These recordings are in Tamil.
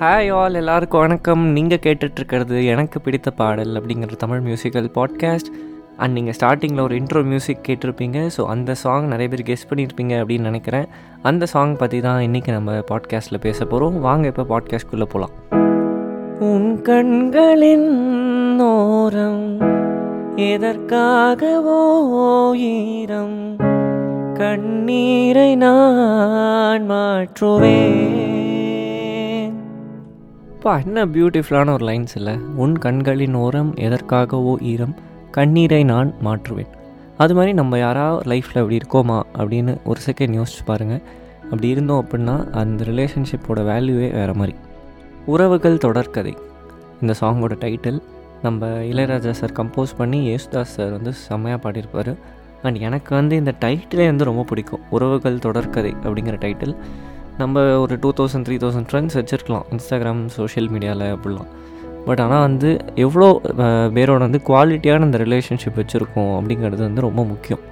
ஹாய் ஆல் எல்லாருக்கும் வணக்கம். நீங்கள் கேட்டுட்ருக்கிறது எனக்கு பிடித்த பாடல் அப்படிங்கிற தமிழ் மியூசிக்கல் பாட்காஸ்ட் அண்ட் நீங்கள் ஸ்டார்டிங்கில் ஒரு இன்ட்ரோ மியூசிக் கேட்டிருப்பீங்க. ஸோ அந்த சாங் நிறைய பேர் கெஸ் பண்ணியிருப்பீங்க அப்படின்னு நினைக்கிறேன். அந்த சாங் பற்றி தான் இன்றைக்கி நம்ம பாட்காஸ்ட்டில் பேச போகிறோம் வாங்க இப்போ பாட்காஸ்ட்குள்ளே போகலாம் உன் கண்களின் ஓரம் எதற்காகவோ ஈரம். கண்ணீரை நான் மாற்றுவேன். அப்பா என்ன பியூட்டிஃபுல்லான ஒரு லைன்ஸ் இல்லை. உன் கண்களின் ஓரம் எதற்காகவோ ஈரம் கண்ணீரை நான் மாற்றுவேன். அது மாதிரி நம்ம யாராவது லைஃப்பில் அப்படி இருக்கோமா அப்படின்னு ஒரு செகண்ட் யோசிச்சு பாருங்கள் அப்படி இருந்தோம் அப்படின்னா அந்த ரிலேஷன்ஷிப்போட வேல்யூவே வேறு மாதிரி. உறவுகள் தொடர்கதை. இந்த சாங்கோட டைட்டில் நம்ம இளையராஜா சார் கம்போஸ் பண்ணி யேசுதாஸ் சார் வந்து செம்மையாக பாடியிருப்பார். அண்ட் எனக்கு வந்து இந்த டைட்டிலே வந்து ரொம்ப பிடிக்கும். உறவுகள் தொடர்கதை அப்படிங்கிற டைட்டில் நம்ம ஒரு two thousand three thousand friends வச்சுருக்கலாம் இன்ஸ்டாகிராம் சோஷியல் மீடியாவில் அப்படிலாம். பட் ஆனால் வந்து எவ்வளோ பேரோட வந்து குவாலிட்டியான அந்த ரிலேஷன்ஷிப் வச்சுருக்கோம் அப்படிங்கிறது வந்து ரொம்ப முக்கியம்.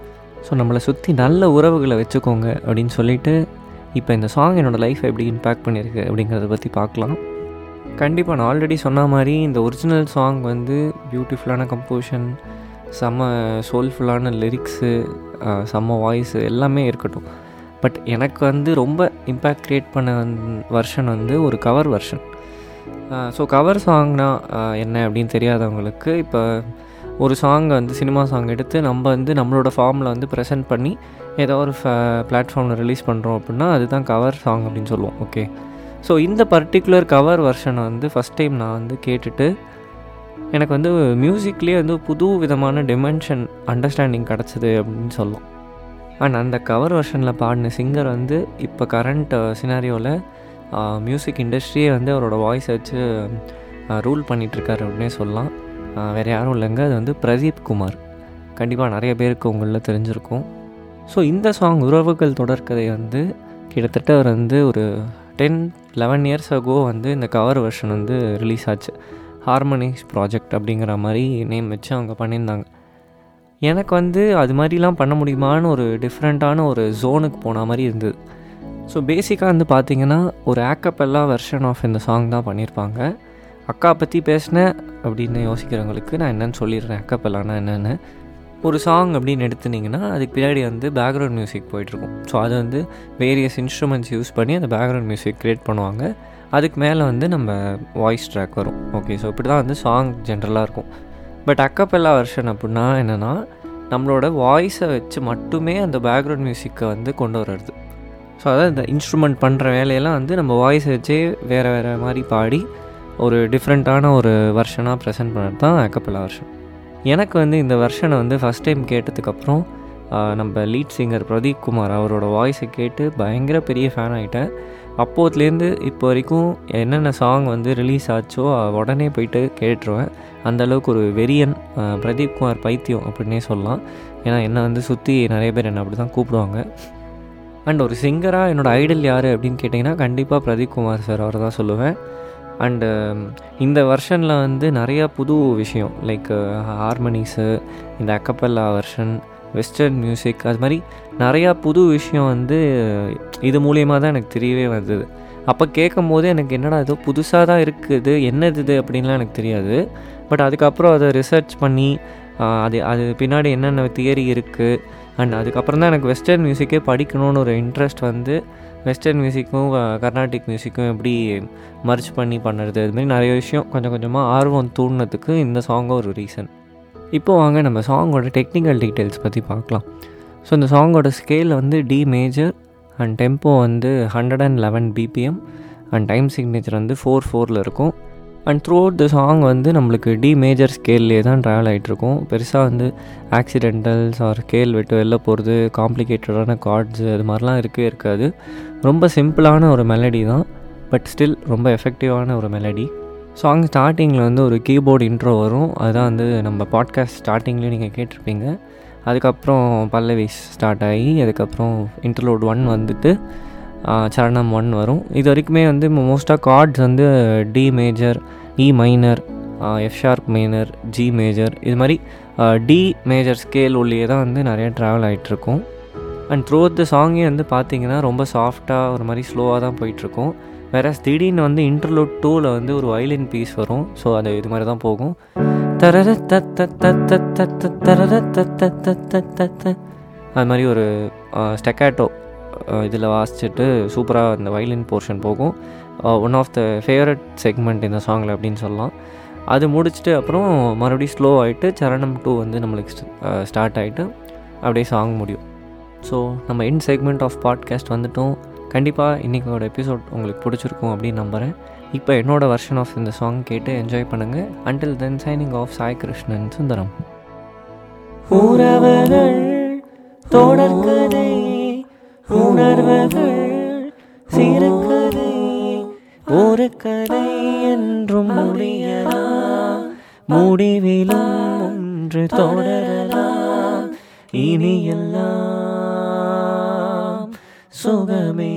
ஸோ நம்மளை சுற்றி நல்ல உறவுகளை வச்சுக்கோங்க அப்படின்னு சொல்லிட்டு இப்போ இந்த சாங் என்னோடய லைஃப் எப்படி இம்பேக்ட் பண்ணியிருக்கு அப்படிங்கிறத பற்றி பார்க்கலாம். கண்டிப்பாக நான் ஆல்ரெடி சொன்ன மாதிரி இந்த ஒரிஜினல் சாங் வந்து பியூட்டிஃபுல்லான கம்போஷன் செம்ம சோல்ஃபுல்லான லிரிக்ஸு செம்ம வாய்ஸு எல்லாமே இருக்கட்டும். பட் எனக்கு வந்து ரொம்ப இம்பேக்ட் க்ரியேட் பண்ண வெர்ஷன் வந்து ஒரு கவர் வெர்ஷன் ஸோ கவர் சாங்னா என்ன அப்படின்னு தெரியாதவங்களுக்கு இப்போ ஒரு சாங் வந்து சினிமா சாங் எடுத்து நம்ம வந்து நம்மளோட ஃபார்மில் வந்து ப்ரெசென்ட் பண்ணி ஏதோ ஒரு பிளாட்ஃபார்மில் ரிலீஸ் பண்ணுறோம் அப்படின்னா அதுதான் கவர் சாங் அப்படின்னு சொல்லுவோம் ஓகே ஸோ இந்த பர்டிகுலர் கவர் வெர்ஷனை வந்து ஃபஸ்ட் டைம் நான் வந்து கேட்டுட்டு எனக்கு வந்து மியூசிக்லேயே வந்து புது விதமான டிமென்ஷன் அண்டர்ஸ்டாண்டிங் கிடச்சிது அப்படின்னு சொல்லலாம். அண்ட் அந்த கவர் வெர்ஷனில் பாடின சிங்கர் வந்து இப்போ கரண்ட் சினாரியோவில் மியூசிக் இண்டஸ்ட்ரியே வந்து அவரோட வாய்ஸ் வச்சு uh, ரூல் பண்ணிகிட்ருக்காரு அப்படின்னே சொல்லலாம். Uh, வேறு யாரும் இல்லைங்க. அது வந்து பிரதீப் குமார். கண்டிப்பாக நிறைய பேருக்கு உங்களில் தெரிஞ்சிருக்கும். ஸோ இந்த சாங் உறவுகள் தொடர்கதை வந்து கிட்டத்தட்ட அவர் வந்து ஒரு டென் லெவன் இயர்ஸ் அகோ வந்து இந்த கவர் வெர்ஷன் வந்து ரிலீஸ் ஆச்சு. ஹார்மனிஸ் ப்ராஜெக்ட் அப்படிங்கிற மாதிரி நேம் வச்சு அவங்க பண்ணியிருந்தாங்க. எனக்கு வந்து அது மாதிரிலாம் பண்ண முடியுமான்னு ஒரு டிஃப்ரெண்ட்டான ஒரு ஜோனுக்கு போன மாதிரி இருந்தது. ஸோ பேசிக்காக வந்து பார்த்தீங்கன்னா ஒரு ஆக்கப்பெல்லா வெர்ஷன் ஆஃப் இந்த சாங் தான் பண்ணியிருப்பாங்க அக்கா பற்றி பேசினேன் அப்படின்னு யோசிக்கிறவங்களுக்கு நான் என்னென்னு சொல்லிடுறேன். அக்கப்பெல்லானா என்னென்னு. ஒரு சாங் அப்படின்னு எடுத்துனிங்கன்னா அதுக்கு பின்னாடி வந்து பேக்ரவுண்ட் மியூசிக் போயிட்டுருக்கும். ஸோ அது வந்து வேரியஸ் இன்ஸ்ட்ருமெண்ட்ஸ் யூஸ் பண்ணி அந்த பேக்ரவுண்ட் மியூசிக் க்ரியேட் பண்ணுவாங்க. அதுக்கு மேலே வந்து நம்ம வாய்ஸ் ட்ராக் வரும். ஓகே ஸோ இப்படி தான் வந்து சாங் ஜென்ரலாக இருக்கும். பட் அக்கப்பெல்லா வெர்ஷன் அப்படின்னா என்னென்னா நம்மளோட வாய்ஸை வச்சு மட்டுமே அந்த பேக்ரவுண்ட் மியூசிக்கை வந்து கொண்டு வர்றது. ஸோ அதாவது இந்த இன்ஸ்ட்ருமெண்ட் பண்ணுற வேலையெல்லாம் வந்து நம்ம வாய்ஸை வச்சே வேறு வேறு மாதிரி பாடி ஒரு டிஃப்ரெண்ட்டான ஒரு வெர்ஷனாக ப்ரெசென்ட் பண்ணுறது தான் அக்கப்பெல்லா வெர்ஷன் எனக்கு வந்து இந்த வெர்ஷனை வந்து ஃபஸ்ட் டைம் கேட்டதுக்கப்புறம் நம்ம லீட் சிங்கர் பிரதீப் குமார் அவரோட வாய்ஸை கேட்டு பயங்கர பெரிய ஃபேன் ஆகிட்டேன் அப்போதுலேருந்து இப்போ வரைக்கும் என்னென்ன சாங் வந்து ரிலீஸ் ஆச்சோ உடனே போயிட்டு கேட்டுருவேன். அந்தளவுக்கு ஒரு வெறியன் பிரதீப் குமார் பைத்தியம் அப்படின்னே சொல்லலாம். ஏன்னா என்னை வந்து சுற்றி நிறைய பேர் என்னை அப்படி தான் கூப்பிடுவாங்க. அண்ட் ஒரு சிங்கராக என்னோடய ஐடல் யார் அப்படின்னு கேட்டிங்கன்னா கண்டிப்பாக பிரதீப் குமார் சார் அவரை தான் சொல்லுவேன். அண்டு இந்த வெர்ஷனில் வந்து நிறையா புது விஷயம். லைக் ஹார்மனிஸு இந்த அக்கப்பல்லா வெர்ஷன் வெஸ்டர்ன் மியூசிக் அது மாதிரி நிறையா புது விஷயம் வந்து இது மூலியமாக தான் எனக்கு தெரியவே வந்தது. அப்போ கேட்கும் போது எனக்கு என்னடா ஏதோ புதுசாக தான் இருக்குது என்னது இது அப்படின்லாம் எனக்கு தெரியாது. பட் அதுக்கப்புறம் அதை ரிசர்ச் பண்ணி அது அது பின்னாடி என்னென்ன தியரி இருக்குது அண்ட் அதுக்கப்புறம் தான் எனக்கு வெஸ்டர்ன் மியூசிக்கே படிக்கணும்னு ஒரு இன்ட்ரெஸ்ட் வந்து வெஸ்டர்ன் மியூசிக்கும் கர்நாடிக் மியூசிக்கும் எப்படி மர்ச் பண்ணி பண்ணுறது அதுமாரி நிறைய விஷயம் கொஞ்சம் கொஞ்சமாக ஆர்வம் தூண்டினதுக்கு இந்த சாங்கும் ஒரு ரீசன் இப்போ வாங்க நம்ம சாங்கோட டெக்னிக்கல் டீட்டெயில்ஸ் பற்றி பார்க்கலாம். ஸோ இந்த சாங்கோட ஸ்கேல் வந்து டி மேஜர் அண்ட் டெம்போ வந்து hundred and eleven BPM and time signature வந்து ஃபோர் ஃபோரில் இருக்கும். And throughout the song வந்து நம்மளுக்கு டி மேஜர் ஸ்கேல்லே தான் ட்ராவல் ஆகிட்ருக்கும் பெருசாக வந்து ஆக்சிடென்டல்ஸ் ஆர் ஸ்கேல் விட்டு வெளில போகிறது காம்ப்ளிகேட்டடான கார்ட்ஸு அது மாதிரிலாம் இருக்கவே இருக்காது. ரொம்ப சிம்பிளான ஒரு மெலடி தான் பட் ஸ்டில் ரொம்ப எஃபெக்டிவான ஒரு மெலடி சாங் ஸ்டார்டிங்கில் வந்து ஒரு கீபோர்டு இன்ட்ரோ வரும். அதுதான் வந்து நம்ம பாட்காஸ்ட் ஸ்டார்டிங்லேயும் நீங்கள் கேட்டிருப்பீங்க. அதுக்கப்புறம் பல்லவிஸ் ஸ்டார்ட் ஆகி அதுக்கப்புறம் இன்டர்லோட் ஒன் வந்துட்டு சரணம் ஒன் வரும். இது வரைக்குமே வந்து மோஸ்ட்டாக கார்ட்ஸ் வந்து D major E minor F sharp minor G major இது மாதிரி டி மேஜர் ஸ்கேல் உள்ளே தான் வந்து நிறைய ட்ராவல் ஆகிட்டுருக்கும் அண்ட் த்ரூ த சாங்கே வந்து பார்த்தீங்கன்னா ரொம்ப சாஃப்டாக ஒரு மாதிரி ஸ்லோவாக தான் போயிட்டுருக்கும். வேற திடீர்னு வந்து இன்டர்லூட் டூவில் வந்து ஒரு வயலின் பீஸ் வரும். ஸோ அது இது மாதிரி தான் போகும். தத்த அது மாதிரி ஒரு ஸ்டெக்காட்டோ இதில் வாசிச்சுட்டு சூப்பராக அந்த வயலின் போர்ஷன் போகும் one of the favourite segment இந்த சாங்கில் அப்படின்னு சொல்லலாம் அது முடிச்சுட்டு அப்புறம் மறுபடியும் ஸ்லோ ஆகிட்டு சரணம் டூ வந்து நம்மளுக்கு ஸ்டார்ட் ஆகிட்டு அப்படியே சாங் முடியும் ஸோ நம்ம என் செக்மெண்ட் ஆஃப் பாட்காஸ்ட் வந்துட்டோம் கண்டிப்பாக இன்றைக்கோட எபிசோட் உங்களுக்கு பிடிச்சிருக்கும் அப்படின்னு நம்புகிறேன் இப்போ என்னோடய வெர்ஷன் ஆஃப் இந்த சாங் கேட்டு என்ஜாய் பண்ணுங்கள் until then signing off Sai Krishnan Sundaram. உறவுகள் தொடர்கதை உணர்வுகள் சிறுகதை ஒரு கதை என்றும் முடியலாம் முடிவிலும் ஒன்று தொடரலாம் இனி எல்லாம் சுகமே